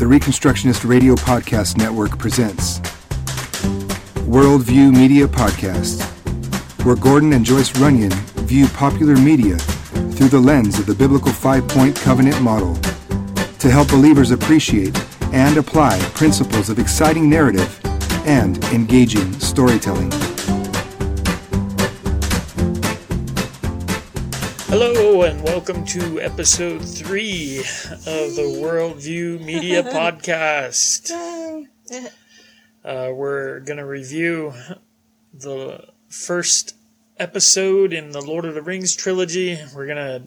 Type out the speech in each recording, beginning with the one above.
the Reconstructionist Radio Podcast Network presents Worldview Media Podcast, where Gordon and Joyce Runyon view popular media through the lens of the biblical five point covenant model to help believers appreciate and apply principles of exciting narrative and engaging storytelling. Hello, and welcome to episode three of the Worldview Media Podcast. Uh, we're going to review the first episode in the Lord of the Rings trilogy. We're going to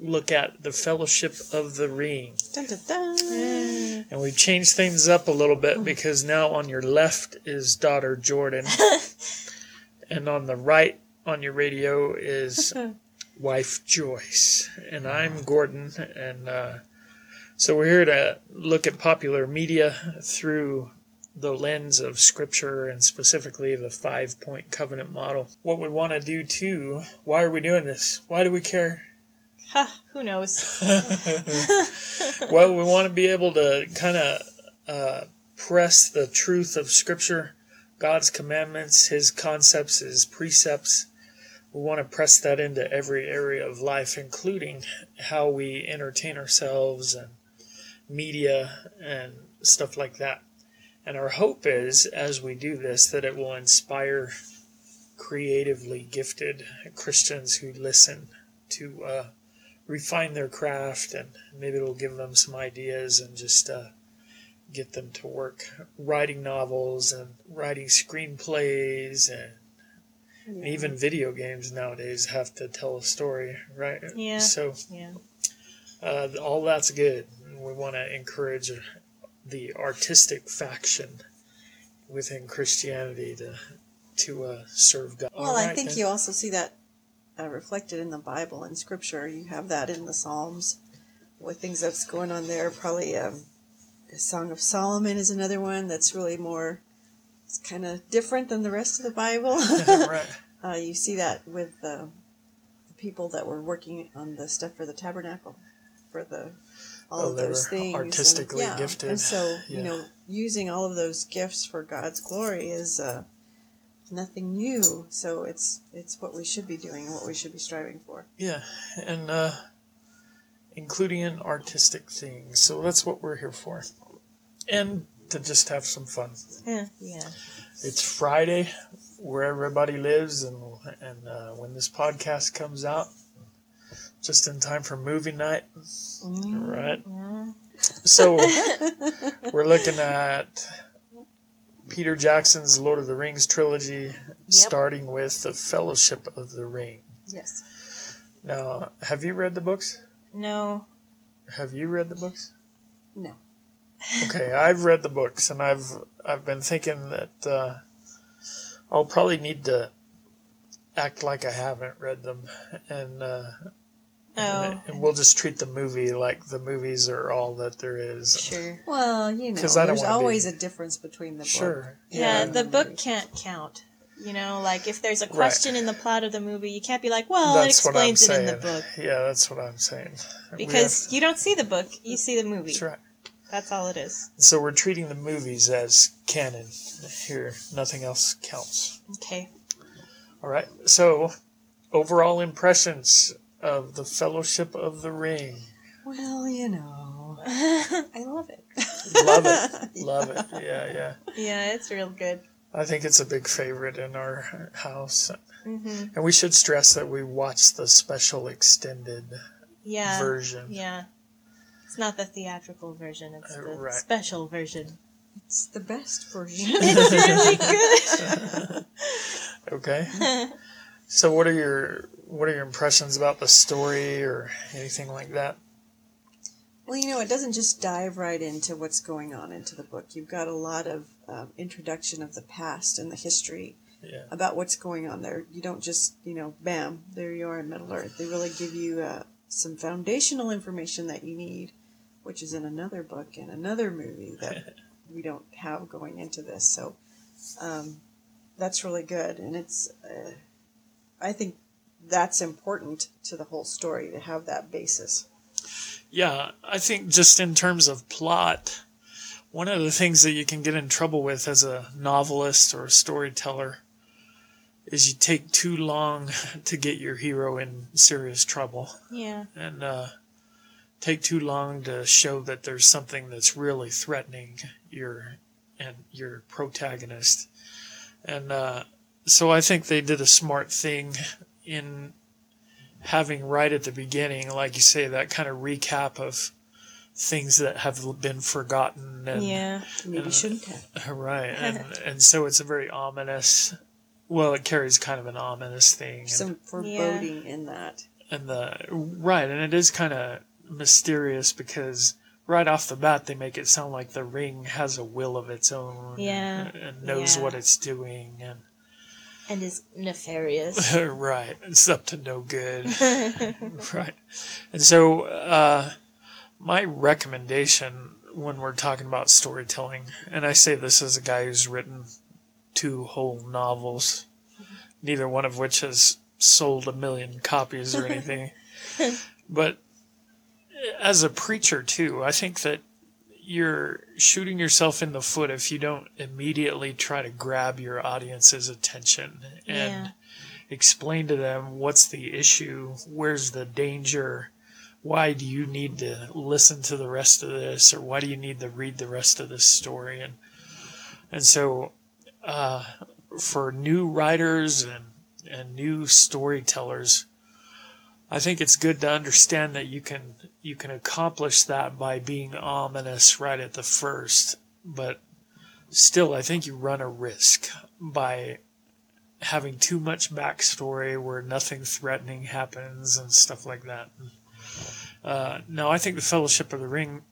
look at the Fellowship of the Ring. Dun, dun, dun. And we've changed things up a little bit because now on your left is daughter Jordan, and on the right on your radio is wife Joyce, and I'm Gordon, and uh, so we're here to look at popular media through the lens of Scripture and specifically the five point covenant model. What we want to do too, why are we doing this? Why do we care? Ha, who knows? well, we want to be able to kind of uh, press the truth of Scripture, God's commandments, His concepts, His precepts. We want to press that into every area of life, including how we entertain ourselves and media and stuff like that. And our hope is, as we do this, that it will inspire creatively gifted Christians who listen to uh, refine their craft and maybe it'll give them some ideas and just uh, get them to work writing novels and writing screenplays and, and even video games nowadays have to tell a story right Yeah. so yeah. uh, all that's good we want to encourage the artistic faction within christianity to to uh, serve god Well, All I think then. you also see that uh, reflected in the Bible and Scripture. You have that in the Psalms with things that's going on there. Probably um, the Song of Solomon is another one that's really more. It's kind of different than the rest of the Bible. right uh, you see that with uh, the people that were working on the stuff for the tabernacle, for the all Oh, of those things. and- artistically yeah. gifted. And so Yeah. you know, using all of those gifts for God's glory is. Uh, nothing new so it's it's what we should be doing and what we should be striving for Yeah, and uh, including in artistic things. So that's what we're here for. And to just have some fun. Yeah. yeah It's Friday where everybody lives, and, and uh, when this podcast comes out, just in time for movie night. Right? So we're looking at Peter Jackson's Lord of the Rings trilogy, starting with The Fellowship of the Ring. yes Now, have you read the books? No. Have you read the books? no Okay, I've read the books, and I've I've been thinking that uh, I'll probably need to act like I haven't read them, and uh, Oh. and, and we'll just treat the movie like the movies are all that there is. Sure. well you know 'Cause I there's wanna be- always a difference between the book Sure. Yeah, and the book can't count. You know, like if there's a question in the plot of the movie, you can't be like, well, that's it explains it in the book. Yeah, that's what I'm saying. Because have- you don't see the book, you see the movie. that's right. That's all it is. So we're treating the movies as canon here. Nothing else counts. Okay. All right. So, overall impressions of the Fellowship of the Ring. well you know i love it Love it. Love it. Yeah, yeah. Yeah, it's real good. I think it's a big favorite in our house. hmm And we should stress that we watched the special extended Yeah. version. Yeah. It's not the theatrical version, it's Uh, the right. special version. it's the best version It's really good. Okay. so what are your what are your impressions about the story or anything like that? well you know it doesn't just dive right into what's going on into the book you've got a lot of um, introduction of the past and the history Yeah. about what's going on there. You don't just, you know, bam, there you are in Middle Earth. They really give you uh, some foundational information that you need, which is in another book and another movie that we don't have going into this. So um, that's really good. And it's, uh, I think that's important to the whole story to have that basis. Yeah, I think just in terms of plot, one of the things that you can get in trouble with as a novelist or a storyteller is you take too long to get your hero in serious trouble Yeah. and uh, take too long to show that there's something that's really threatening your and your protagonist. And uh, so I think they did a smart thing in having right at the beginning, like you say, that kind of recap of things that have been forgotten and Yeah. Maybe shouldn't have. right and and so it's a very ominous well it carries kind of an ominous thing and, Some foreboding in that. and the right and it is kind of mysterious because right off the bat they make it sound like the ring has a will of its own Yeah. and, and knows Yeah. what it's doing and And is nefarious. right it's up to no good right and so uh, my recommendation when we're talking about storytelling and i say this as a guy who's written two whole novels neither one of which has sold a million copies or anything but as a preacher too i think that you're shooting yourself in the foot if you don't immediately try to grab your audience's attention and Yeah. explain to them what's the issue, where's the danger, why do you need to listen to the rest of this, or why do you need to read the rest of this story, and and so uh, for new writers and and new storytellers, I think it's good to understand that you can you can accomplish that by being ominous right at the first, but still, I think you run a risk by having too much backstory where nothing threatening happens and stuff like that. Uh, now, I think the Fellowship of the Ring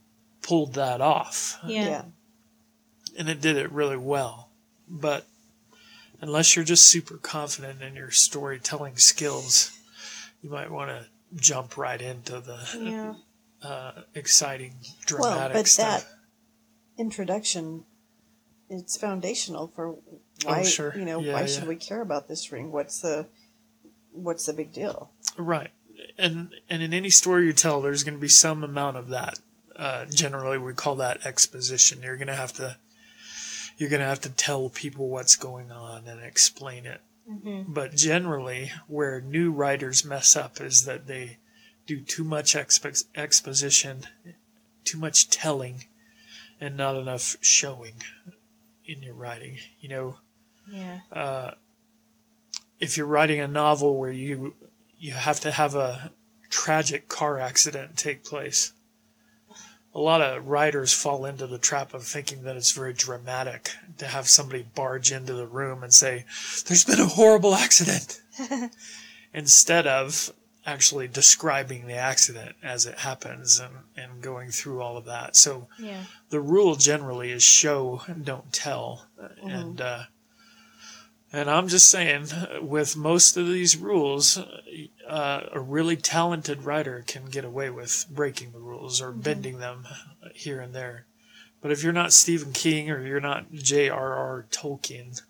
pulled that off, Yeah. Yeah. and it did it really well. But unless you're just super confident in your storytelling skills, you might want to jump right into the Yeah. uh, exciting, Well, dramatic but stuff. that introduction, it's foundational for why Oh, sure. you know Yeah, why yeah. should we care about this ring? What's the what's the big deal? Right. And and in any story you tell, there's going to be some amount of that. Uh, generally, we call that exposition. You're going to have to you're going to have to tell people what's going on and explain it. Mm-hmm. But generally, where new writers mess up is that they do too much expo- exposition, too much telling, and not enough showing in your writing. You know, Yeah. Uh, if you're writing a novel where you you have to have a tragic car accident take place a lot of writers fall into the trap of thinking that it's very dramatic to have somebody barge into the room and say there's been a horrible accident instead of actually describing the accident as it happens and, and going through all of that. So Yeah. the rule generally is show don't tell. And uh, and i'm just saying with most of these rules uh, a really talented writer can get away with breaking the rules or bending them here and there but if you're not stephen king or you're not j.r.r tolkien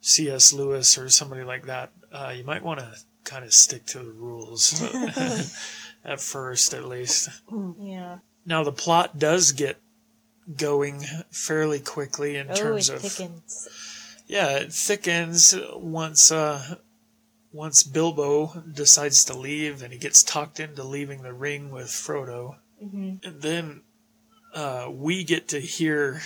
cs lewis or somebody like that uh, you might want to kind of stick to the rules at first at least Yeah. now the plot does get going fairly quickly in Oh, terms of thickens. Yeah, it thickens once uh once Bilbo decides to leave and he gets talked into leaving the ring with Frodo. And then uh, we get to hear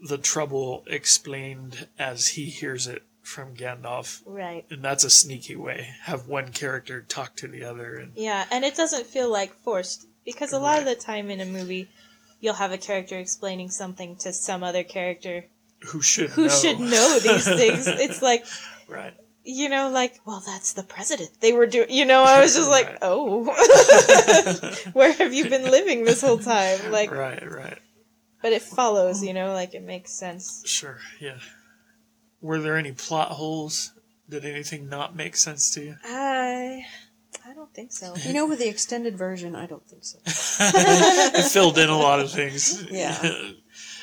the trouble explained as he hears it from Gandalf. Right. And that's a sneaky way. Have one character talk to the other and Yeah, and it doesn't feel like forced because a lot of the time in a movie, you'll have a character explaining something to some other character who should who know. should know these things. It's like Right. you know, like, well, that's the president. They were doing, you know, I was just like, oh, where have you been living this whole time? Like, Right, right. but it follows, you know, like it makes sense. Sure, yeah. Were there any plot holes? Did anything not make sense to you? I, I don't think so. You know, with the extended version, I don't think so. it filled in a lot of things. Yeah.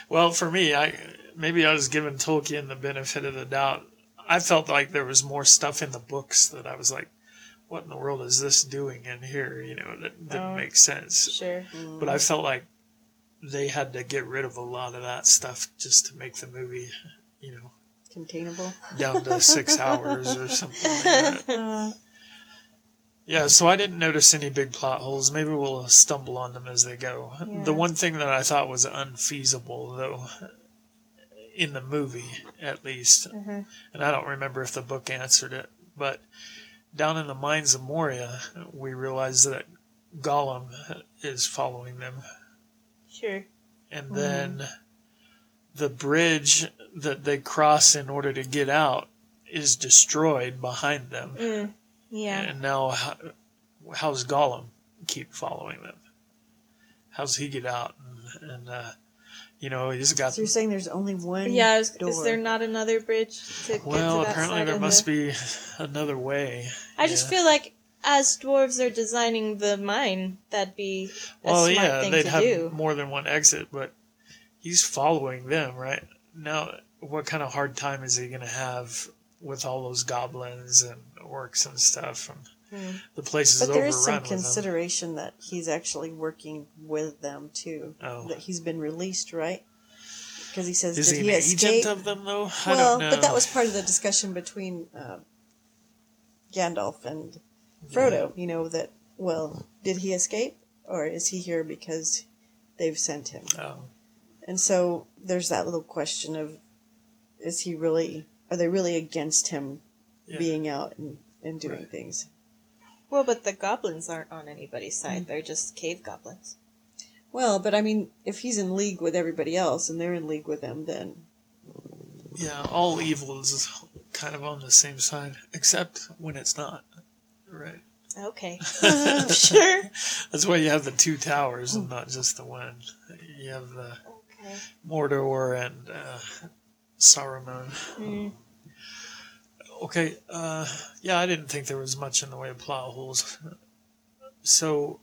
well, for me, I maybe I was giving Tolkien the benefit of the doubt. I felt like there was more stuff in the books that I was like, "What in the world is this doing in here?" You know, that didn't Oh. make sense. Sure. But I felt like they had to get rid of a lot of that stuff just to make the movie, you know, Containable. down to six hours or something like that. Yeah, so I didn't notice any big plot holes. Maybe we'll stumble on them as they go. Yeah. The one thing that I thought was unfeasible, though, in the movie at least, Mhm. and I don't remember if the book answered it, but down in the mines of Moria, we realize that Gollum is following them. Sure. And then the bridge that they cross in order to get out is destroyed behind them. Mm. Yeah. And now, how, how's Gollum keep following them? How's he get out? And, and uh, you know, he's got. so you're saying there's only one Yeah, is, door. is there not another bridge to get well, to that apparently side there must the... be another way. I just feel like as dwarves are designing the mine, that'd be a Well, smart yeah, thing they'd to have do. more than one exit, but he's following them, right? Now, what kind of hard time is he going to have with all those goblins and orcs and stuff? And The place is But there is some consideration that he's actually working with them too. Oh. That he's been released, right? Because he says, Is did he he, escape? agent of them, though? I well, don't know. but that was part of the discussion between uh, Gandalf and Frodo. You know that. Well, did he escape, or is he here because they've sent him? Oh, And so there's that little question of, is he really? Are they really against him yeah. being out and, and doing Right. things? Well, but the goblins aren't on anybody's side. They're just cave goblins. Well, but I mean, if he's in league with everybody else and they're in league with him, then Yeah, all evil is kind of on the same side, except when it's not. Right. Okay. sure. That's why you have the two towers and not just the one. You have the Okay. Mordor and uh, Saruman. Mm. Okay, uh, yeah, I didn't think there was much in the way of plot holes. So,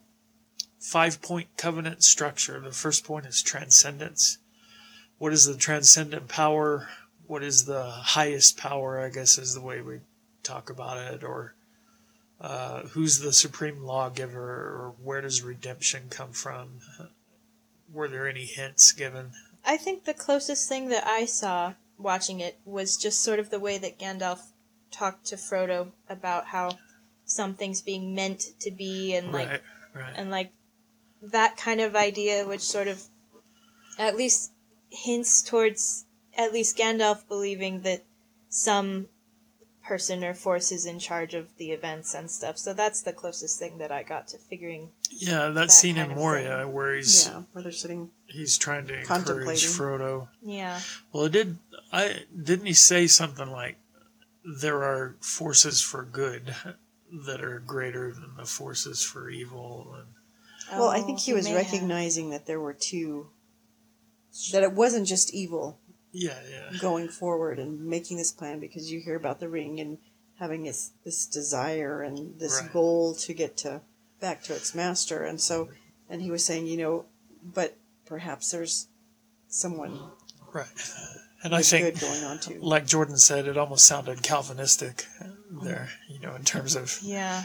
five point covenant structure. The first point is transcendence. What is the transcendent power? What is the highest power? I guess is the way we talk about it. Or uh, who's the supreme lawgiver? Or where does redemption come from? Were there any hints given? I think the closest thing that I saw watching it was just sort of the way that Gandalf talked to Frodo about how something's being meant to be and like right, right. and like that kind of idea which sort of at least hints towards at least Gandalf believing that some person or force is in charge of the events and stuff. So that's the closest thing that I got to figuring. Yeah, that, that scene in Moria thing. where he's yeah, where they're sitting. he's trying to encourage Frodo. Yeah. Well, it did. I didn't he say something like there are forces for good that are greater than the forces for evil, and Well, I Oh, think he oh, was may have. recognizing that there were two. That it wasn't just evil yeah, yeah, going forward and making this plan because you hear about the ring and having this this desire and this Right. goal to get to back to its master, and so and he was saying, you know, but perhaps there's someone right. And I think, good going on too. like Jordan said, it almost sounded Calvinistic there. You know, in terms of Yeah.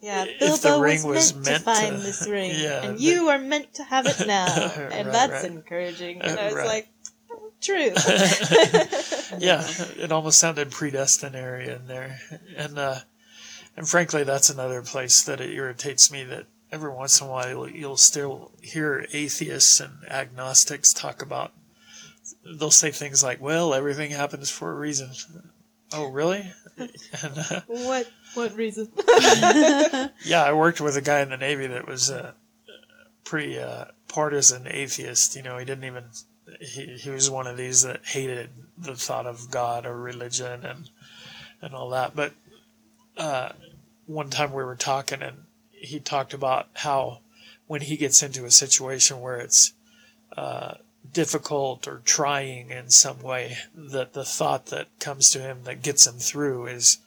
Yeah, If Bilbo the ring was, was meant, meant to find to- this ring, yeah, and the- you are meant to have it now, and Right, that's right. encouraging. And Uh, I was right. like, oh, true. yeah, it almost sounded predestinary in there, and uh, and frankly, that's another place that it irritates me that every once in a while you'll still hear atheists and agnostics talk about. They'll say things like, "Well, everything happens for a reason." Oh, really? and, uh, what? What reason? yeah, I worked with a guy in the Navy that was a pretty uh, partisan atheist. You know, he didn't even. He, he was one of these that hated the thought of God or religion and and all that. But uh, one time we were talking, and he talked about how when he gets into a situation where it's uh, difficult or trying in some way, that the thought that comes to him that gets him through is,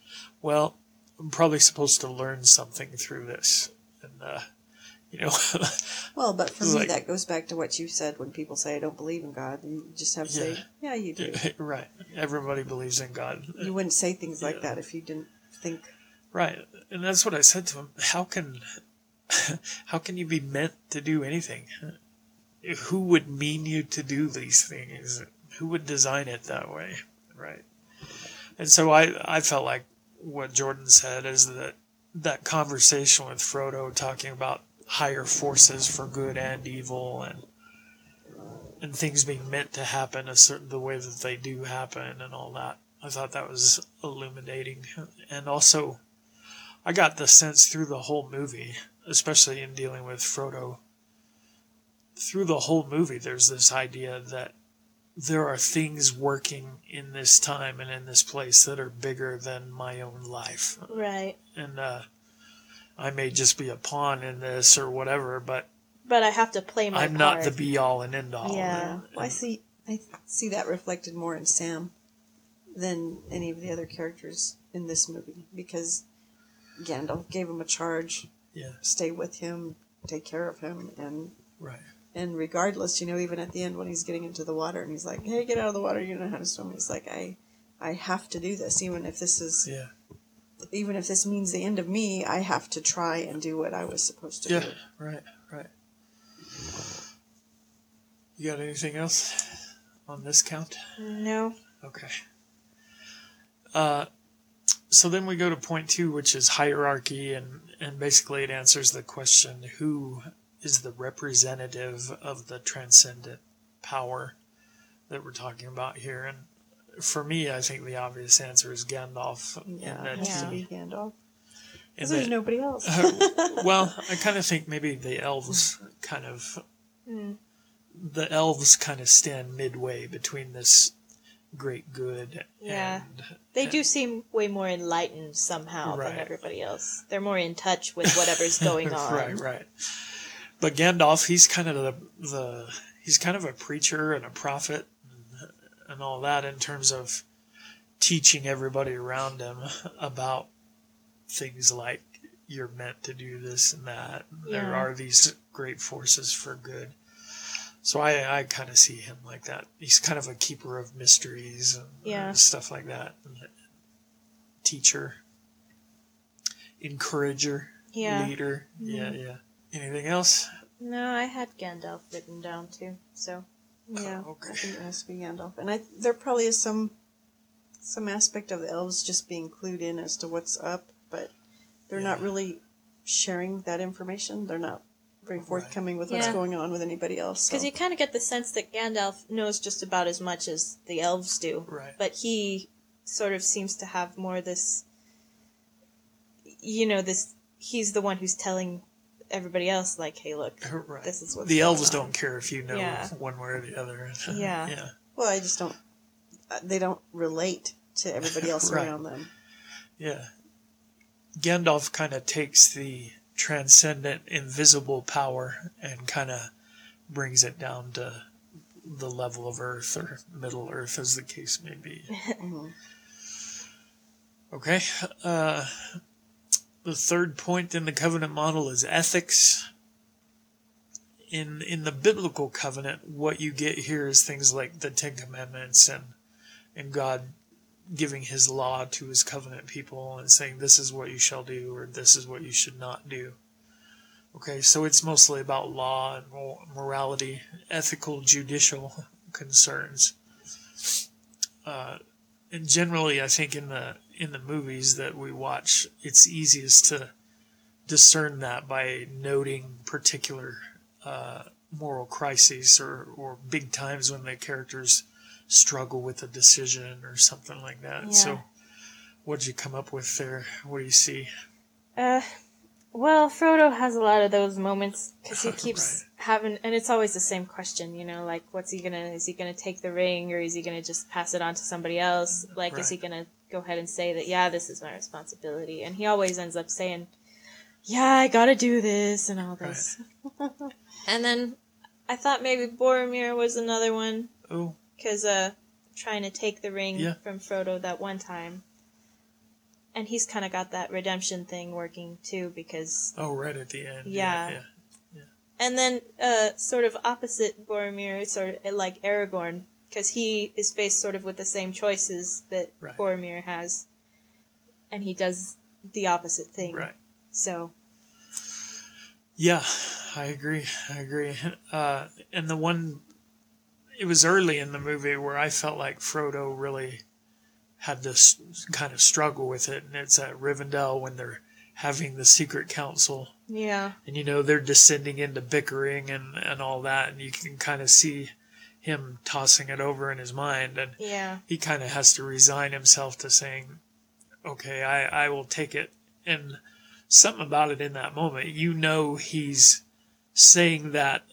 well, I'm probably supposed to learn something through this, and uh, you know, Well, but for me, that goes back to what you said when people say, I don't believe in God. You just have to say, Yeah. yeah, you do. right? Everybody believes in God, You wouldn't say things like Yeah. that if you didn't think. right? And that's what I said to him. How can, how can you be meant to do anything? Who would mean you to do these things? Who would design it that way, right? And so I I felt like what Jordan said is that that conversation with Frodo talking about higher forces for good and evil and and things being meant to happen a certain the way that they do happen and all that. I thought that was illuminating. And also I got the sense through the whole movie, especially in dealing with Frodo, through the whole movie there's this idea that there are things working in this time and in this place that are bigger than my own life. Right. And uh, I may just be a pawn in this or whatever, but But I have to play my I'm not the be all and end all. Yeah. And- Well, I see. I see that reflected more in Sam than any of the other characters in this movie because Gandalf gave him a charge: yeah, stay with him, take care of him, and right. And regardless, you know, even at the end when he's getting into the water and he's like, "Hey, get out of the water! You know how to swim." He's like, "I, I have to do this, even if this is, Yeah, even if this means the end of me. I have to try and do what I was supposed to yeah, do." Yeah, right, right. You got anything else on this count? No. Okay. Uh, so then we go to point two, which is hierarchy, and, and basically it answers the question who is the representative of the transcendent power that we're talking about here? And for me, I think the obvious answer is Gandalf. Yeah, that has to Yeah. be uh, Gandalf. Because there's that- nobody else. Uh, well, I kind of think maybe the elves kind of hmm. the elves kind of stand midway between this great good Yeah. and They do seem way more enlightened somehow Right. than everybody else. They're more in touch with whatever's going on. right, right. But Gandalf, he's kind of the the he's kind of a preacher and a prophet and, and all that in terms of teaching everybody around him about things like you're meant to do this and that. There are these great forces for good. So I, I kind of see him like that. He's kind of a keeper of mysteries and, Yeah. and stuff like that. Teacher, encourager, Yeah. leader. Yeah, mm-hmm. yeah. Anything else? No, I had Gandalf written down too. So Yeah, Okay. I think it has to be Gandalf, and I there probably is some some aspect of the elves just being clued in as to what's up, but they're not really sharing that information. They're not very forthcoming with what's going on with anybody else. So. because you kind of get the sense that Gandalf knows just about as much as the elves do. Right. But he sort of seems to have more this. You know, this. He's the one who's telling everybody else, like, "Hey, look, Right. this is what's the going elves on. don't care if you know Yeah. one way or the other. Yeah. yeah. well, I just don't. uh, They don't relate to everybody else Right. around them. Yeah. Gandalf kind of takes the transcendent, invisible power and kind of brings it down to the level of Earth or Middle Earth, as the case may be. Mhm. Okay. Uh, the third point in the covenant model is ethics. In in the biblical covenant, what you get here is things like the Ten Commandments and and God giving His law to His covenant people and saying this is what you shall do or this is what you should not do. Okay, so it's mostly about law and morality, ethical, judicial concerns. Uh, and generally, I think in the in the movies that we watch, it's easiest to discern that by noting particular uh, moral crises or, or big times when the characters struggle with a decision or something like that. Yeah. So, what'd you come up with there? What do you see? Uh, well, Frodo has a lot of those moments because he keeps Right. having, and it's always the same question, you know, like, what's he gonna? Is he gonna take the ring, or is he gonna just pass it on to somebody else? Like, is he gonna go ahead and say that, yeah, this is my responsibility? And he always ends up saying, yeah, I gotta do this and all this. and then I thought maybe Boromir was another one Oh, because uh, trying to take the ring Yeah. from Frodo that one time. And he's kind of got that redemption thing working too, because oh, right at the end. Yeah. yeah. and then uh, sort of opposite Boromir, sort of like Aragorn, because he is faced sort of with the same choices that Right. Boromir has, and he does the opposite thing. Right. So Yeah, I agree. I agree. Uh, and the one, it was early in the movie where I felt like Frodo really had this kind of struggle with it, and it's at Rivendell when they're having the secret council, Yeah. and you know they're descending into bickering and and all that, and you can kind of see him tossing it over in his mind, and Yeah. he kind of has to resign himself to saying, "Okay, I I will take it." And something about it in that moment, you know, he's saying that,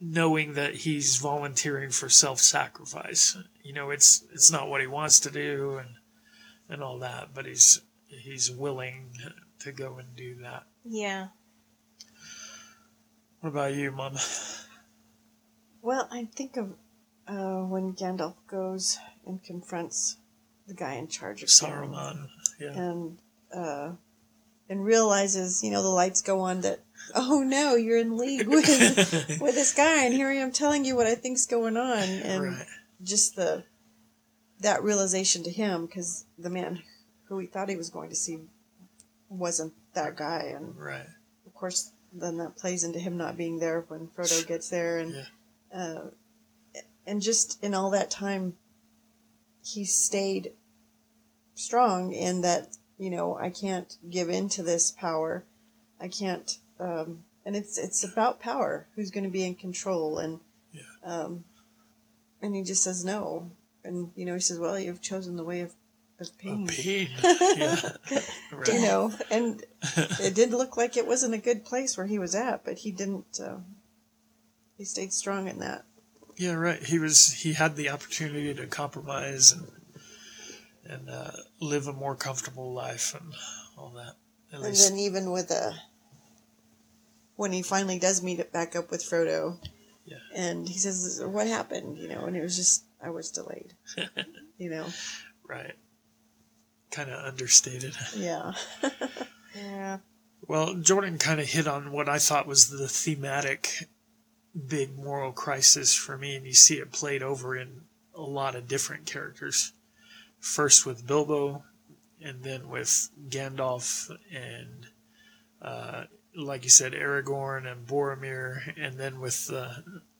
knowing that he's volunteering for self-sacrifice. You know, it's it's not what he wants to do, and and all that, but he's he's willing to go and do that. Yeah. What about you, Mom? Well, I think of uh, when Gandalf goes and confronts the guy in charge of. Saruman. Yeah. and uh, and realizes, you know, the lights go on that. Oh no, you're in league with with this guy, and here I am telling you what I think's going on, and right. just the that realization to him because the man who he thought he was going to see wasn't that guy, and Right. of course then that plays into him not being there when Frodo gets there, and Yeah. Uh, and just in all that time, he stayed strong in that you know I can't give in to this power, I can't, um, and it's it's about power. Who's going to be in control and Yeah. um, and he just says no, and you know he says, well, you've chosen the way of of pain. Pain. yeah. Right. You know, and it did look like it wasn't a good place where he was at, but he didn't. Uh, he stayed strong in that. Yeah, right. He was he had the opportunity to compromise and and uh, live a more comfortable life and all that. At And least, then even with uh, when he finally does meet it back up with Frodo, Yeah. and he says, "What happened?" You know, and it was just I was delayed. you know, right. Kind of understated. yeah, Yeah. Well, Jordan kind of hit on what I thought was the thematic big moral crisis for me, and you see it played over in a lot of different characters. First with Bilbo, and then with Gandalf, and uh, like you said, Aragorn and Boromir, and then with uh,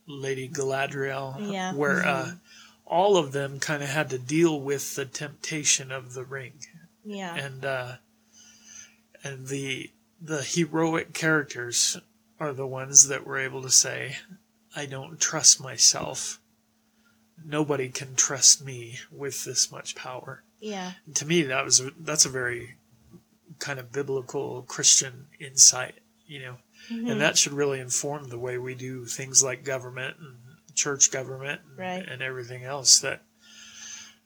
Lady Galadriel, Yeah. where uh, all of them kind of had to deal with the temptation of the ring Yeah. and uh, and the the heroic characters are the ones that were able to say, "I don't trust myself. Nobody can trust me with this much power." Yeah. And to me, that was that's a very kind of biblical Christian insight, you know, and that should really inform the way we do things like government and church government and, Right. and everything else. That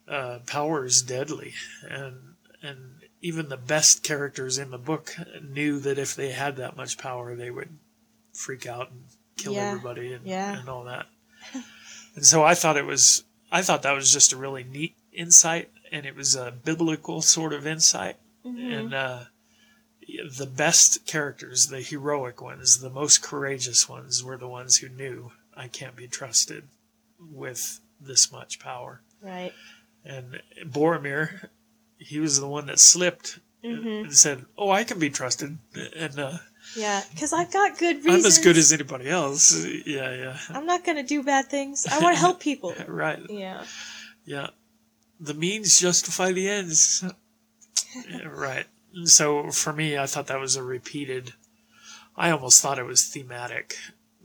uh, power is deadly, and and even the best characters in the book knew that if they had that much power, they would freak out and kill Yeah. everybody and, Yeah. and all that. and so I thought it was, I thought that was just a really neat insight, and it was a biblical sort of insight, and uh, the best characters, the heroic ones, the most courageous ones, were the ones who knew I can't be trusted with this much power. Right. And Boromir, he was the one that slipped Mm-hmm. and said, "Oh, I can be trusted, and uh, Yeah. Because I've got good reasons. I'm as good as anybody else." Yeah, yeah, I'm not gonna do bad things. I want to help people. right. Yeah. Yeah, the means justify the ends. Yeah, right. So for me, I thought that was a repeated. I almost thought it was thematic,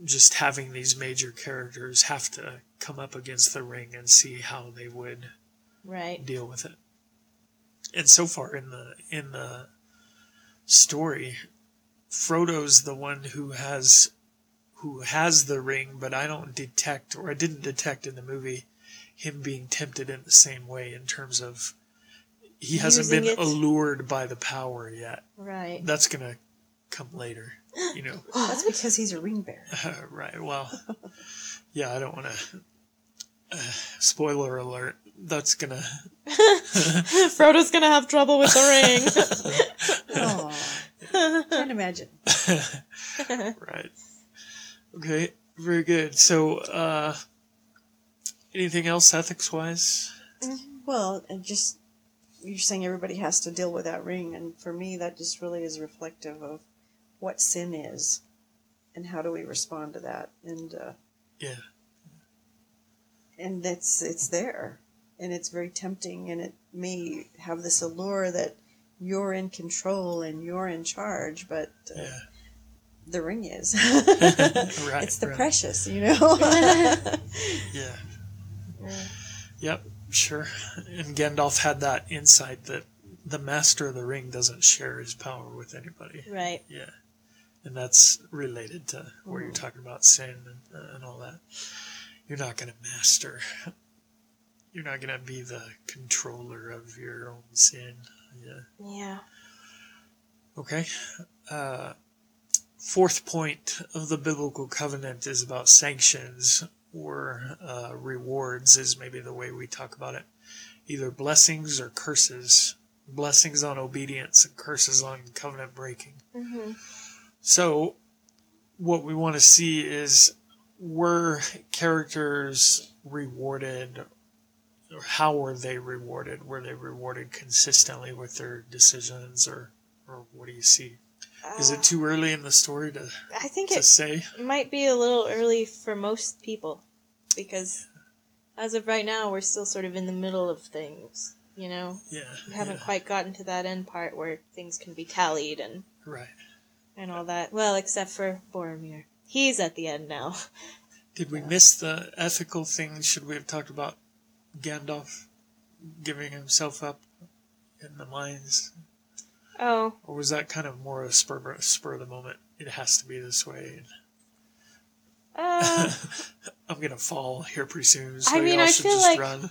just having these major characters have to come up against the ring and see how they would Right. deal with it. And so far in the in the story, Frodo's the one who has who has the ring, but I don't detect or I didn't detect in the movie him being tempted in the same way in terms of he hasn't Using been it. allured by the power yet. Right. That's gonna come later, you know. that's because he's a ring bearer. right. Well, yeah, I don't want to. Uh, spoiler alert. That's gonna Frodo's gonna have trouble with the ring. Can't imagine. right. Okay, very good. So, uh, anything else ethics wise? Well, and just you're saying everybody has to deal with that ring, and for me, that just really is reflective of what sin is. and how do we respond to that? And uh, Yeah. and it's it's there, and it's very tempting, and it may have this allure that you're in control and you're in charge, but uh, Yeah. the ring is. Right. it's the right. precious, you know. Yeah. Yep, sure. And Gandalf had that insight that the master of the ring doesn't share his power with anybody. Right. Yeah. And that's related to where you're talking about sin and, and all that. You're not going to master. You're not going to be the controller of your own sin. Yeah. Yeah. Okay. Uh, fourth point of the biblical covenant is about sanctions or uh, rewards, is maybe the way we talk about it. Either blessings or curses. Blessings on obedience and curses on covenant breaking. hmm So, what we want to see is were characters rewarded, how were they rewarded? Were they rewarded consistently with their decisions, or, or what do you see? Is it uh, too early in the story to, I think to it say? might be a little early for most people because as of right now, we're still sort of in the middle of things. You know, Yeah. we haven't yeah, quite gotten to that end part where things can be tallied and Right. and all that. Well, except for Boromir, he's at the end now. Did we miss the ethical thing? Should we have talked about Gandalf giving himself up in the mines? Oh, Or was that kind of more a spur, spur of the moment? It has to be this way. uh, I'm gonna fall here pretty soon, so I mean, I feel just like-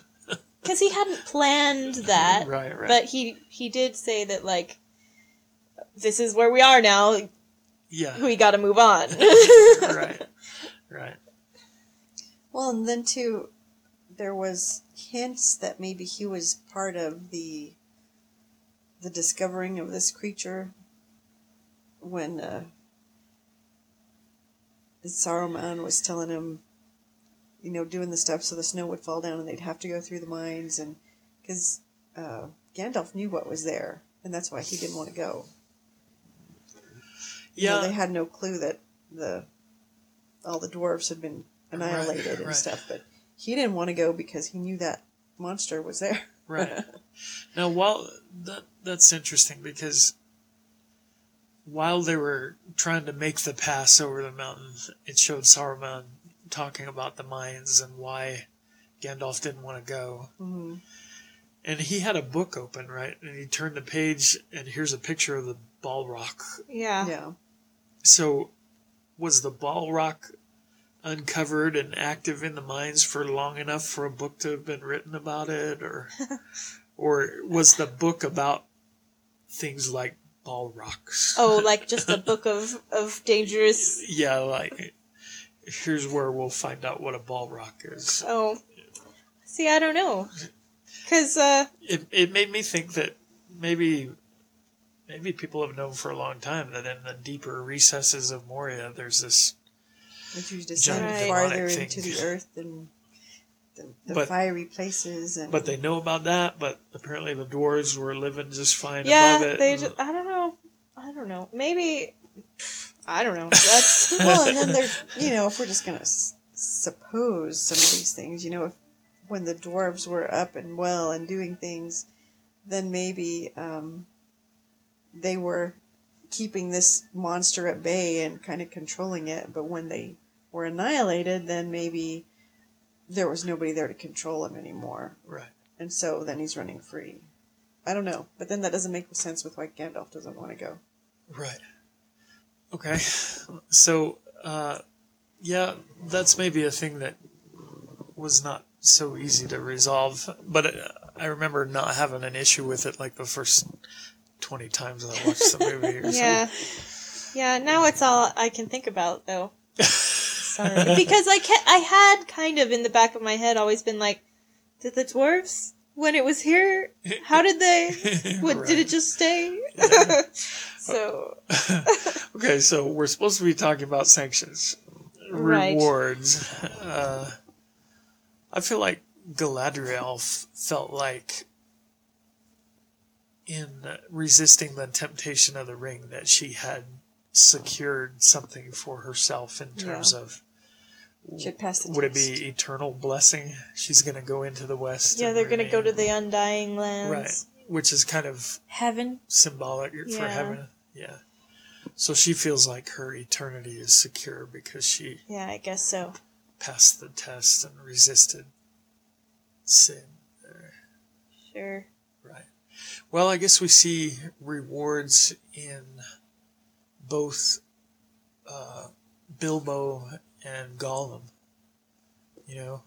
because he hadn't planned that. Right, right. But he he did say that like, this is where we are now. yeah, We got to move on. right, right. well, and then too, there was hints that maybe he was part of the the discovering of this creature when uh, Saruman was telling him, you know, doing the stuff so the snow would fall down and they'd have to go through the mines, and because uh, Gandalf knew what was there, and that's why he didn't want to go. You know, Yeah, they had no clue that the all the dwarves had been annihilated and right. stuff, but he didn't want to go because he knew that monster was there. right. Now, while that that's interesting because while they were trying to make the pass over the mountain, it showed Saruman talking about the mines and why Gandalf didn't want to go. hmm And he had a book open, right? And he turned the page, and here's a picture of the Balrog. yeah. Yeah. So, was the Balrog uncovered and active in the mines for long enough for a book to have been written about it, or, or was the book about things like Balrogs Oh, like just a book of of dangerous. yeah, like here's where we'll find out what a Balrog is. Oh, see, I don't know, because uh, It it made me think that maybe. Maybe people have known for a long time that in the deeper recesses of Moria, there's this You descend farther into the earth and the, the But- fiery places and But they know about that. But apparently the dwarves were living just fine yeah, above it. they. and- Just, I don't know. I don't know. Maybe. I don't know. That's well, and then there's you know if we're just gonna s- suppose some of these things, you know, if when the dwarves were up and well and doing things, then maybe um, they were keeping this monster at bay and kind of controlling it. But when they were annihilated, then maybe there was nobody there to control him anymore, right. and so then he's running free. I don't know, but then that doesn't make sense with why Gandalf doesn't want to go. Right. Okay. So, uh, yeah, that's maybe a thing that was not so easy to resolve. But I remember not having an issue with it like the first 20 times I watched the movie or yeah, yeah. Now it's all I can think about, though. Sorry, because I ca- I had kind of in the back of my head always been like, did the dwarves when it was here? How did they? something. What did it just stay? so Okay, so we're supposed to be talking about sanctions, Right. rewards. Uh, I feel like Galadriel f- felt like in resisting the temptation of the ring that she had secured something for herself in terms of She had passed the would it test. be eternal blessing? She's going to go into the west. Yeah, and they're gonna go to the undying lands. right, which is kind of Heaven. symbolic for Yeah. heaven. Yeah. So she feels like her eternity is secure because she Yeah, I guess so. passed the test and resisted sin. Sure. Right. Well, I guess we see rewards in both uh, Bilbo and Gollum. You know,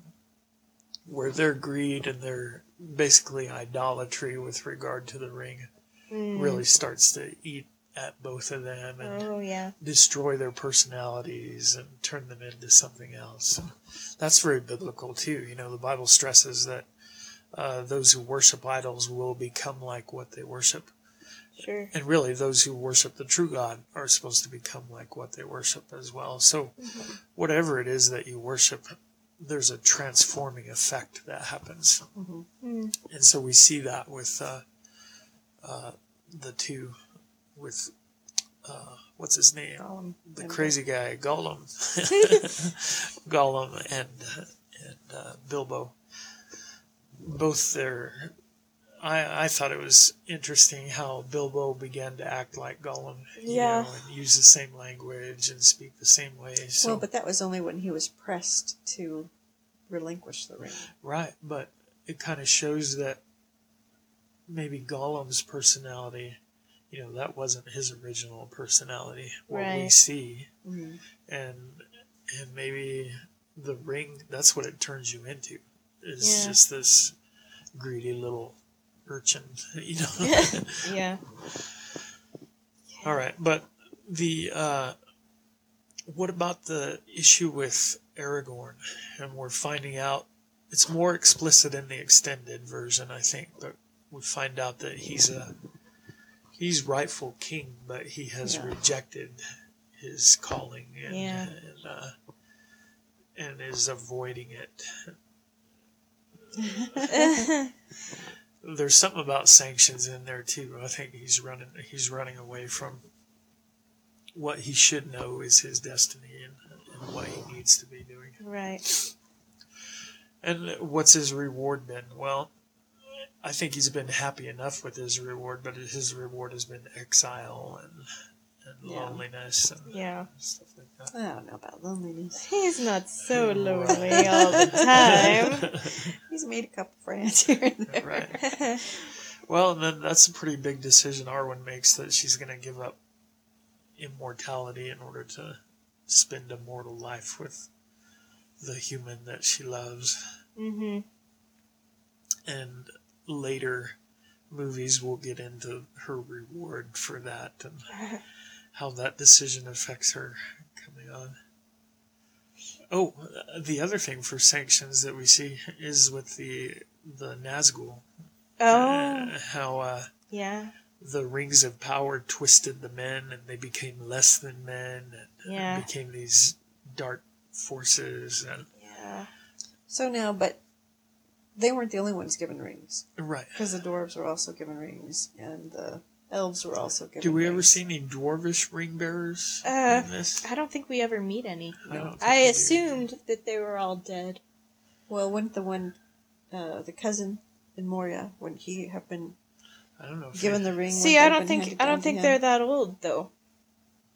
where their greed and their basically idolatry with regard to the ring Mm. really starts to eat at both of them and Oh yeah. destroy their personalities and turn them into something else. That's very biblical too. You know, the Bible stresses that uh, those who worship idols will become like what they worship. Sure. And really, those who worship the true God are supposed to become like what they worship as well. So, whatever it is that you worship, there's a transforming effect that happens. Mm. And so we see that with uh, uh, the two, with uh, what's his name? Gollum the crazy guy Gollum, Gollum and and uh, Bilbo. Both their, I I thought it was interesting how Bilbo began to act like Gollum, you Yeah. know, and use the same language and speak the same way. So Well, but that was only when he was pressed to relinquish the ring. right, but it kind of shows that maybe Gollum's personality, you know, that wasn't his original personality. What we see Mm-hmm. and and maybe the ring that's what it turns you into is Yeah. just this greedy little urchin you know Yeah. all right but the uh what about the issue with aragorn and we're finding out it's more explicit in the extended version i think but we find out that he's a he's rightful king but he has Yeah. rejected his calling and, Yeah. and, uh, and is avoiding it there's something about sanctions in there too i think he's running he's running away from what he should know is his destiny and, and what he needs to be doing right. and what's his reward been? Well, I think he's been happy enough with his reward, but his reward has been exile and, and Yeah. loneliness and Yeah. stuff like that. I don't know about loneliness. He's not so lonely all the time. He's made a couple friends here and there. right. Well, and then that's a pretty big decision Arwen makes that she's going to give up immortality in order to spend a mortal life with the human that she loves. Mm-hmm. and later movies will get into her reward for that and how that decision affects her coming on. Oh, the other thing for sanctions that we see is with the the Nazgul. Oh. Uh, how uh, Yeah. the rings of power twisted the men and they became less than men and Yeah. became these dark forces and Yeah. So now, but they weren't the only ones given rings right. because the dwarves were also given rings and the elves were also given. Do we ever rings. see any dwarvish ring bearers Uh, in this? I don't think we ever meet any. I don't think I we do. assumed that they were all dead. Well, wouldn't the one, uh, the cousin in Moria, wouldn't he have been I don't know. Given they- the ring? See, I don't think I don't think they're that old though.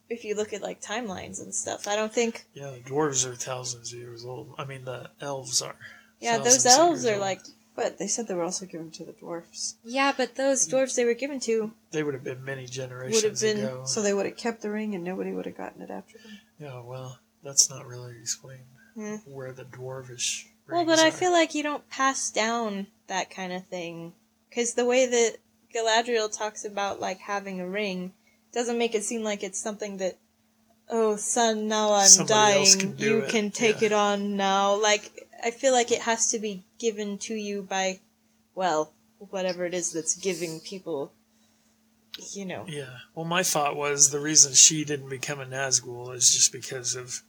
If you look at like timelines and stuff, I don't think. Yeah, the dwarves are thousands of years old. I mean, the elves are. Yeah, those elves are old. like. But they said they were also given to the dwarfs, Yeah, but those dwarves they were given to. They would have been many generations would have been- ago. so they would have kept the ring, and nobody would have gotten it after them. yeah, well, that's not really explained Hmm. where the dwarvish. Well, rings but I are. feel like you don't pass down that kind of thing, because the way that Galadriel talks about like having a ring doesn't make it seem like it's something that. Oh, son, now I'm Somebody else dying. can do you it, can take yeah. it on now. Like, I feel like it has to be given to you by, well, whatever it is that's giving people, you know. Yeah. Well, my thought was the reason she didn't become a Nazgul is just because of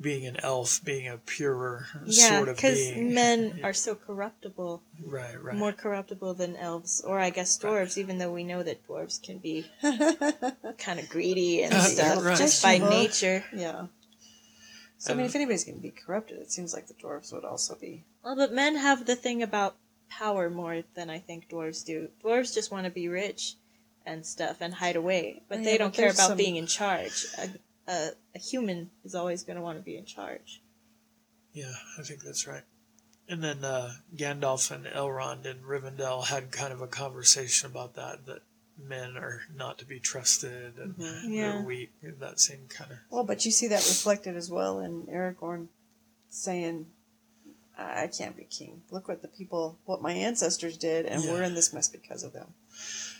being an elf, being a purer Yeah, sort of being. because being. men are so corruptible, Right, right. more corruptible than elves, or I guess dwarves. Even though we know that dwarves can be kind of greedy and Uh, stuff right. just by nature. Yeah. So I mean, if anybody's going to be corrupted, it seems like the dwarves would also be. Well, but men have the thing about power more than I think dwarves do. Dwarves just want to be rich and stuff and hide away, but Yeah, they don't but care about some- being in charge. A, a, a human is always going to want to be in charge. Yeah, I think that's right. And then uh, Gandalf and Elrond and Rivendell had kind of a conversation about that, that men are not to be trusted and Yeah. they're weak, and that same kind of. Well, but you see that reflected as well in Aragorn saying, I I can't be king. Look what the people, what my ancestors did, and we're in this mess because of them.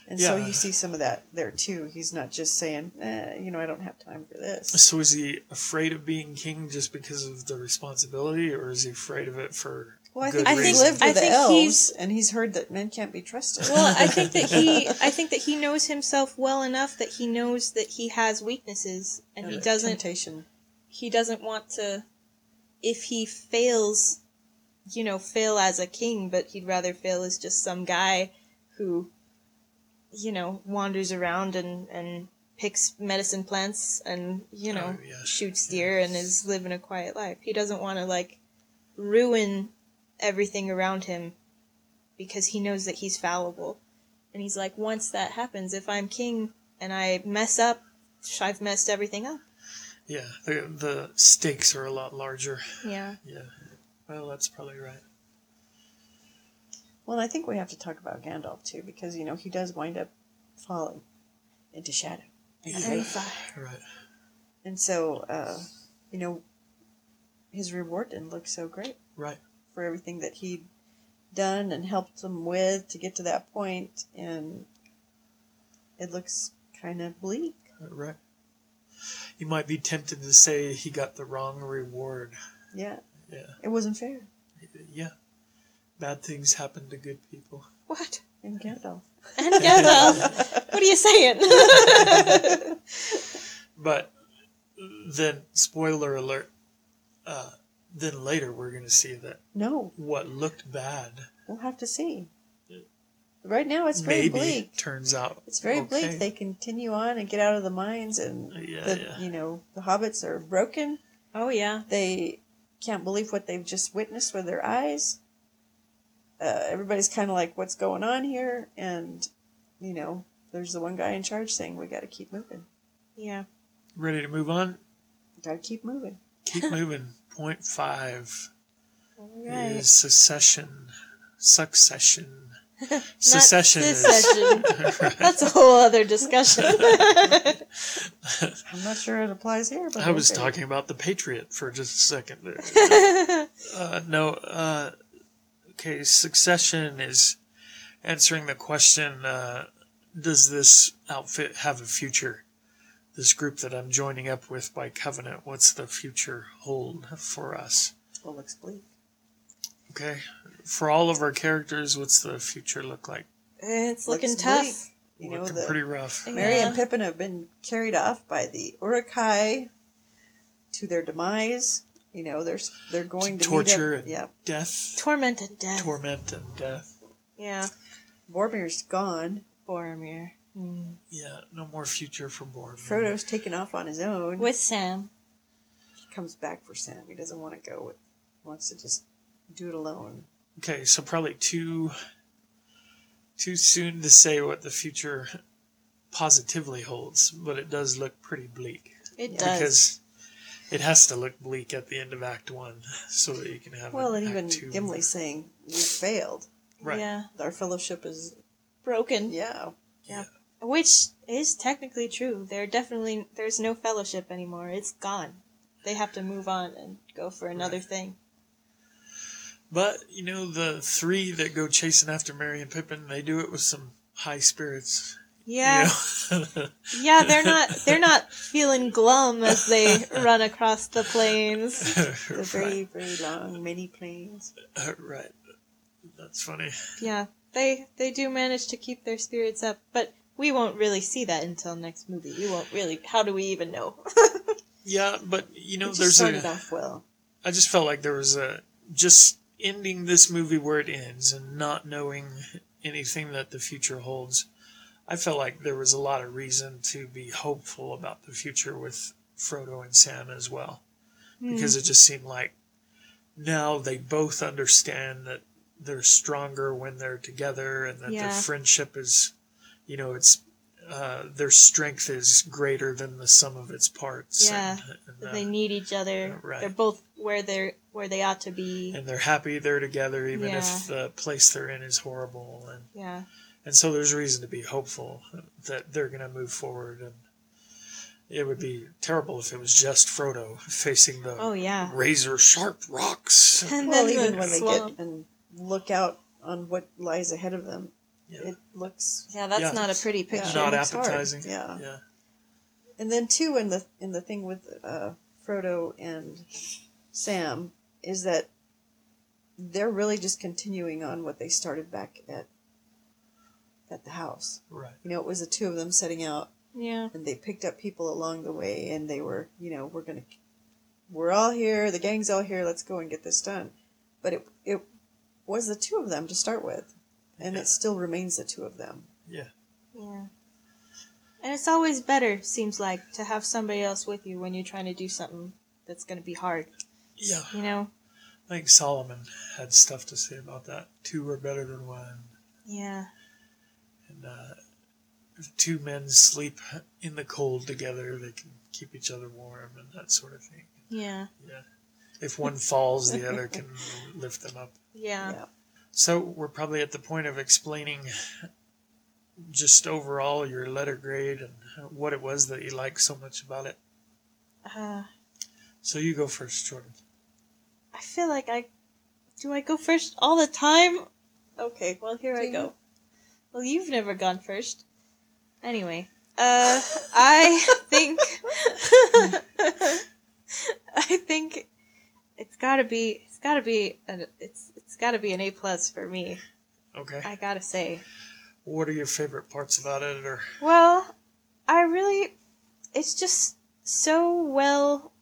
And so you see some of that there too. He's not just saying, eh, you know, I don't have time for this. So is he afraid of being king just because of the responsibility, or is he afraid of it for Well, I think I he's think- reason? lived I with the elves, he's- and he's heard that men can't be trusted. Well, I think that he, I think that he knows himself well enough that he knows that he has weaknesses, and he doesn't temptation. he doesn't want to if he fails you know fail as a king but he'd rather fail as just some guy who you know wanders around and and picks medicine plants and you know Oh, yeah. shoots deer and is living a quiet life he doesn't want to like ruin everything around him because he knows that he's fallible and he's like once that happens if i'm king and i mess up i've messed everything up Yeah, the the stakes are a lot larger. yeah Yeah, well, that's probably right. Well, I think we have to talk about Gandalf too, because you know he does wind up falling into shadow, and Right. and so uh, you know his reward didn't look so great Right. For everything that he'd done and helped them with to get to that point, and it looks kind of bleak. Right. You might be tempted to say he got the wrong reward. Yeah, Yeah. it wasn't fair Yeah. Bad things happen to good people. what in Gandalf. And Gandalf. what are you saying? But then, spoiler alert, uh, then later we're going to see that No, what looked bad we'll have to see. Right now, it's very maybe bleak. turns out It's very okay. bleak. They continue on and get out of the mines, and Yeah, the yeah. you know the hobbits are broken. oh yeah. They can't believe what they've just witnessed with their eyes. Uh, everybody's kind of like, "What's going on here?" And you know, there's the one guy in charge saying, "We got to keep moving. Yeah. Ready to move on? Got to keep moving." Keep moving. Point five Right. is secession. Succession. Not Secession is. secession. That's a whole other discussion. I'm not sure it applies here, but I was okay. talking about the Patriot for just a second there. uh, no, uh, okay, succession is answering the question uh, Does this outfit have a future? This group that I'm joining up with by covenant, what's the future hold for us? Well, looks bleak. Okay, for all of our characters, what's the future look like? it's looking Looks tough. bleak. You know, Looking the pretty rough. Merry Yeah. and Pippin have been carried off by the Uruk-hai to their demise. You know, they're they're going to, Torture meet and Yeah, death, Torment and death. torment and death. yeah. Boromir's gone. Boromir. Mm. Yeah, no more future for Boromir. Frodo's taken off on his own. With Sam. he comes back for Sam. He doesn't want to go. With, wants to just do it alone. Okay, so probably too too soon to say what the future positively holds, but it does look pretty bleak It Yeah. does. because it has to look bleak at the end of Act One so that you can have. Well, an and even Act Two. Gimli saying we failed. right? Yeah. Our fellowship is Broken. Yeah. yeah. Which is technically true. There definitely there's no fellowship anymore. It's gone. They have to move on and go for another Right. thing. But you know, the three that go chasing after Merry and Pippin, they do it with some high spirits. you Yeah. know? Yeah, they're not they're not feeling glum as they run across the plains. The very very long many plains. right. right. That's funny. Yeah. They they do manage to keep their spirits up, but we won't really see that until next movie. We won't really how do we even know? Yeah, but you know, It there's started a. off well. I just felt like there was a just ending this movie where it ends and not knowing anything that the future holds. I felt like there was a lot of reason to be hopeful about the future with Frodo and Sam as well, because it hmm. just seemed like now they both understand that they're stronger when they're together and that Yeah. their friendship is, you know, it's. Uh, their strength is greater than the sum of its parts. Yeah. and, and, uh, they need each other. right. They're both where they're where they ought to be. and they're happy they're together even Yeah. if the place they're in is horrible and yeah. and so there's reason to be hopeful that they're going to move forward and it would be terrible if it was just Frodo facing the Oh yeah. razor sharp rocks And Well, then even the when they get and look out on what lies ahead of them, Yeah. it looks. Yeah, that's Yeah. not a pretty picture. not looks hard. appetizing Yeah. yeah And then too, in the in the thing with uh, Frodo and Sam is that they're really just continuing on what they started back at at the house. right You know, it was the two of them setting out, Yeah. and they picked up people along the way, and they were, you know, we're gonna, we're all here, the gang's all here, let's go and get this done. But it it was the two of them to start with, and Yeah. it still remains the two of them. yeah Yeah. And it's always better, seems like, to have somebody else with you when you're trying to do something that's going to be hard. yeah You know? I think Solomon had stuff to say about that two are better than one Yeah. and uh, if two men sleep in the cold together they can keep each other warm and that sort of thing Yeah. Yeah. If one falls, the other can lift them up. Yeah. Yeah. So we're probably at the point of explaining just overall your letter grade and what it was that you liked so much about it. Uh, So you go first, Jordan. I feel like I. Do I go first all the time? Okay, well, here I Do go. you? Well, you've never gone first. Anyway, uh, I think. I think it's gotta be. It's gotta be. An, it's it's gotta be an A plus for me. Okay. I gotta say. What are your favorite parts about it? Or Well, I really. It's just so well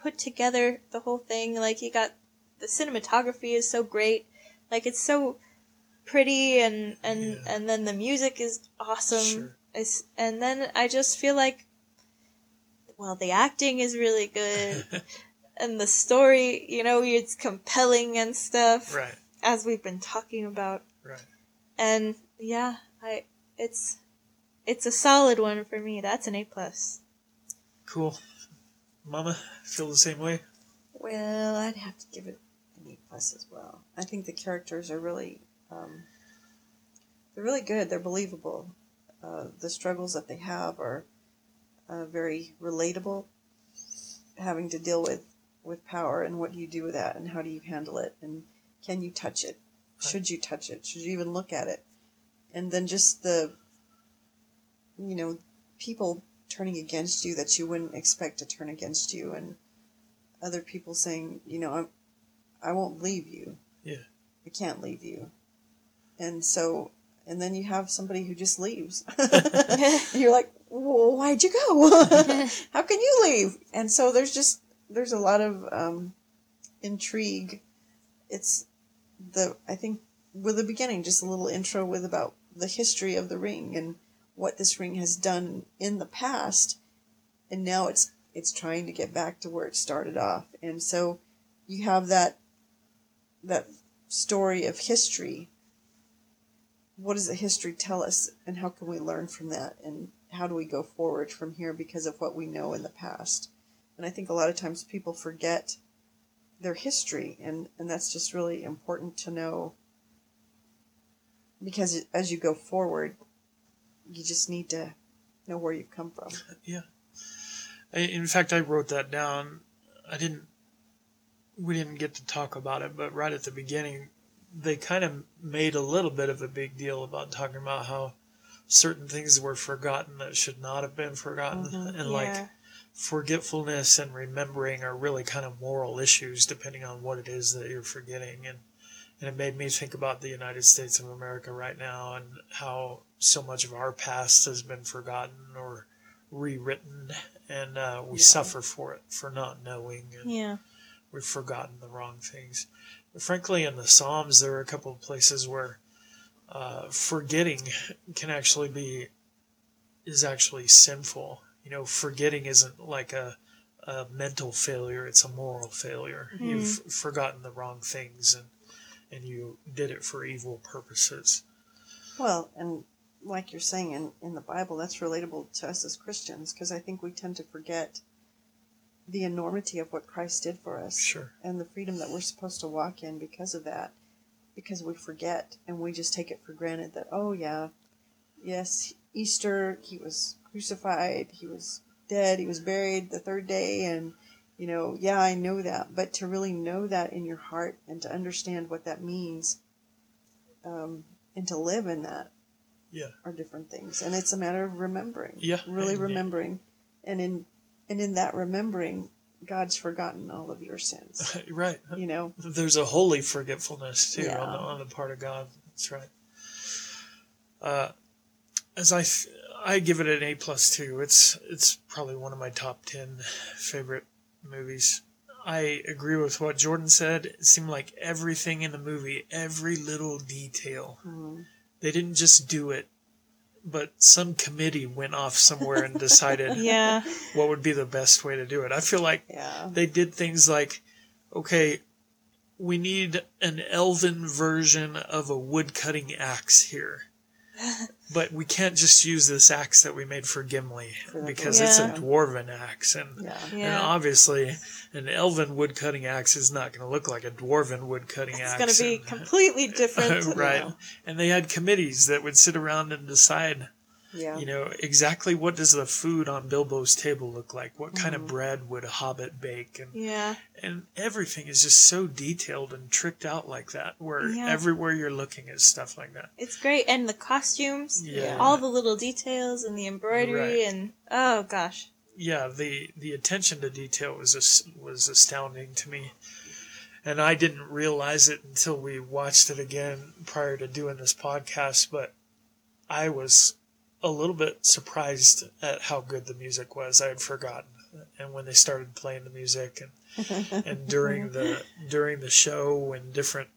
put together, the whole thing. Like, you got. The cinematography is so great. Like, it's so pretty, and, and, Yeah. and then the music is awesome. Sure. It's, and then I just feel like. Well, the acting is really good. and the story, you know, it's compelling and stuff. right, As we've been talking about right. and yeah, I it's it's a solid one for me. That's an A plus. Cool. Mama, feel the same way? Well, I'd have to give it an A plus as well. I think the characters are really, um, they're really good. They're believable. Uh, the struggles that they have are uh, very relatable. Having to deal with with power and what do you do with that and how do you handle it and can you touch it? Should you touch it? Should you even look at it? And then just the, you know, people turning against you that you wouldn't expect to turn against you and other people saying, you know, I'm, I won't leave you. Yeah. I can't leave you. And so, and then you have somebody who just leaves. You're like, well, why'd you go? How can you leave? And so there's just, there's a lot of um, intrigue. It's the, I think, with the beginning, just a little intro with about the history of the ring and what this ring has done in the past. And now it's it's trying to get back to where it started off and so you have that that story of history what does the history tell us and how can we learn from that and how do we go forward from here because of what we know in the past and i think a lot of times people forget their history and and that's just really important to know because as you go forward you just need to know where you've come from Yeah. I, in fact, I wrote that down. I didn't. We didn't get to talk about it, but right at the beginning, they kind of made a little bit of a big deal about talking about how certain things were forgotten that should not have been forgotten, mm-hmm. and like Yeah. Forgetfulness and remembering are really kind of moral issues depending on what it is that you're forgetting and and it made me think about the United States of America right now and how so much of our past has been forgotten or rewritten, and uh, we Yeah. suffer for it for not knowing, and Yeah. we've forgotten the wrong things. But frankly, in the Psalms, there are a couple of places where uh, forgetting can actually be is actually sinful. You know, forgetting isn't like a, a mental failure; it's a moral failure. Mm-hmm. You've forgotten the wrong things, and and you did it for evil purposes. Well, and like you're saying in, in the Bible, that's relatable to us as Christians because I think we tend to forget the enormity of what Christ did for us Sure. and the freedom that we're supposed to walk in because of that. Because we forget and we just take it for granted that, oh, yeah, yes, Easter, he was crucified, he was dead, he was buried the third day, and, you know, yeah, I know that. But to really know that in your heart and to understand what that means um, and to live in that Yeah. are different things and it's a matter of remembering Yeah, really and- remembering and in and in that remembering god's forgotten all of your sins right. you know There's a holy forgetfulness too Yeah. on, the, on the part of God. That's right. Uh, as I, I give it an A plus two. It's it's probably one of my top ten favorite movies. I agree with what Jordan said. It seemed like everything in the movie, every little detail, Mhm. they didn't just do it, but some committee went off somewhere and decided Yeah. what would be the best way to do it. I feel like yeah they did things like, okay, we need an elven version of a wood cutting axe here. But we can't just use this axe that we made for Gimli For the because it's a dwarven axe. And, yeah and Yeah. obviously, an elven wood cutting axe is not going to look like a dwarven wood cutting It's axe. It's going to be and- completely different. right. Yeah. And they had committees that would sit around and decide yeah you know exactly what does the food on bilbo's table look like what kind Mm-hmm. of bread would a hobbit bake and Yeah. and everything is just so detailed and tricked out like that where Yeah. everywhere you're looking is stuff like that It's great. And the costumes, Yeah. all the little details and the embroidery, Right. and oh gosh. yeah the the attention to detail was as- was astounding to me and i didn't realize it until we watched it again prior to doing this podcast but i was a little bit surprised at how good the music was i had forgotten and when they started playing the music and and during the during the show when different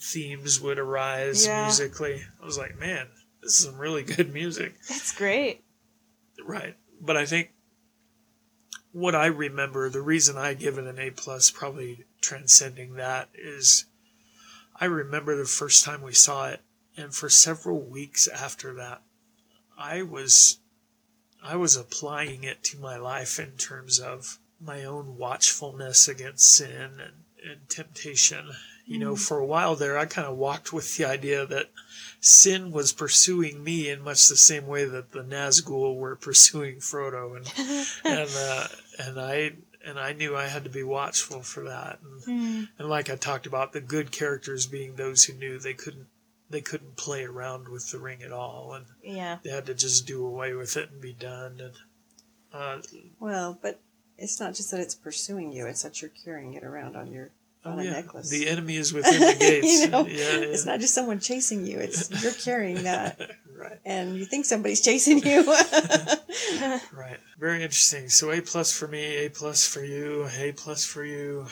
themes would arise Yeah. musically i was like man this is some really good music That's great. Right. But I think what I remember, the reason I give it an A plus, probably transcending that, is I remember the first time we saw it, and for several weeks after that, I was I was applying it to my life in terms of my own watchfulness against sin and, and temptation. You know, for a while there, I kind of walked with the idea that sin was pursuing me in much the same way that the Nazgul were pursuing Frodo, and and uh, and I and I knew I had to be watchful for that. And, and like I talked about, the good characters being those who knew they couldn't they couldn't play around with the ring at all, and Yeah. they had to just do away with it and be done. And uh, well but it's not just that it's pursuing you it's that you're carrying it around on your on oh a necklace the enemy is within the gates. you know yeah, yeah. it's not just someone chasing you it's you're carrying that right, and you think somebody's chasing you right. Very interesting. So A plus for me, A plus for you, A plus for you.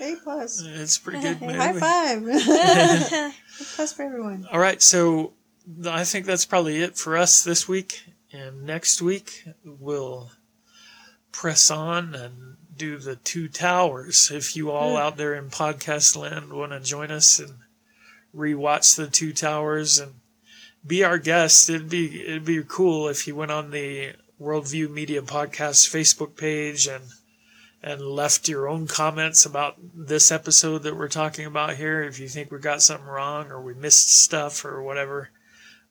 a plus It's pretty good movie. high five plus for everyone All right, so I think that's probably it for us this week. And next week we'll press on and do the two towers. If you all hmm. out there in podcast land want to join us and rewatch the two towers and be our guest, it'd be it'd be cool if you went on the Worldview Media Podcast Facebook page and and left your own comments about this episode that we're talking about here. If you think we got something wrong or we missed stuff or whatever,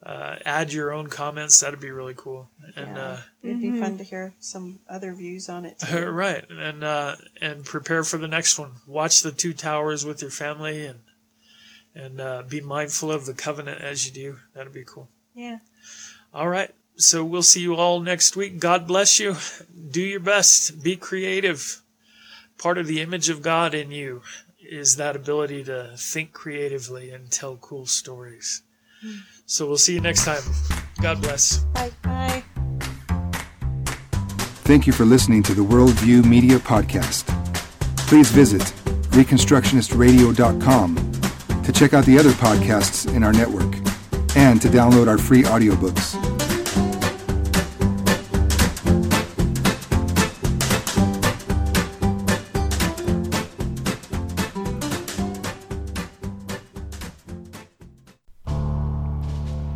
uh, add your own comments. That'd be really cool. And Yeah. It'd be fun to hear some other views on it. uh, too. right, and uh, and prepare for the next one. Watch the two towers with your family and and uh, be mindful of the covenant as you do. That'd be cool. Yeah. All right. So we'll see you all next week. God bless you. Do your best. Be creative. Part of the image of God in you is that ability to think creatively and tell cool stories. So we'll see you next time. God bless. Bye. Bye. Thank you for listening to the Worldview Media Podcast. Please visit ReconstructionistRadio.com to check out the other podcasts in our network and to download our free audiobooks.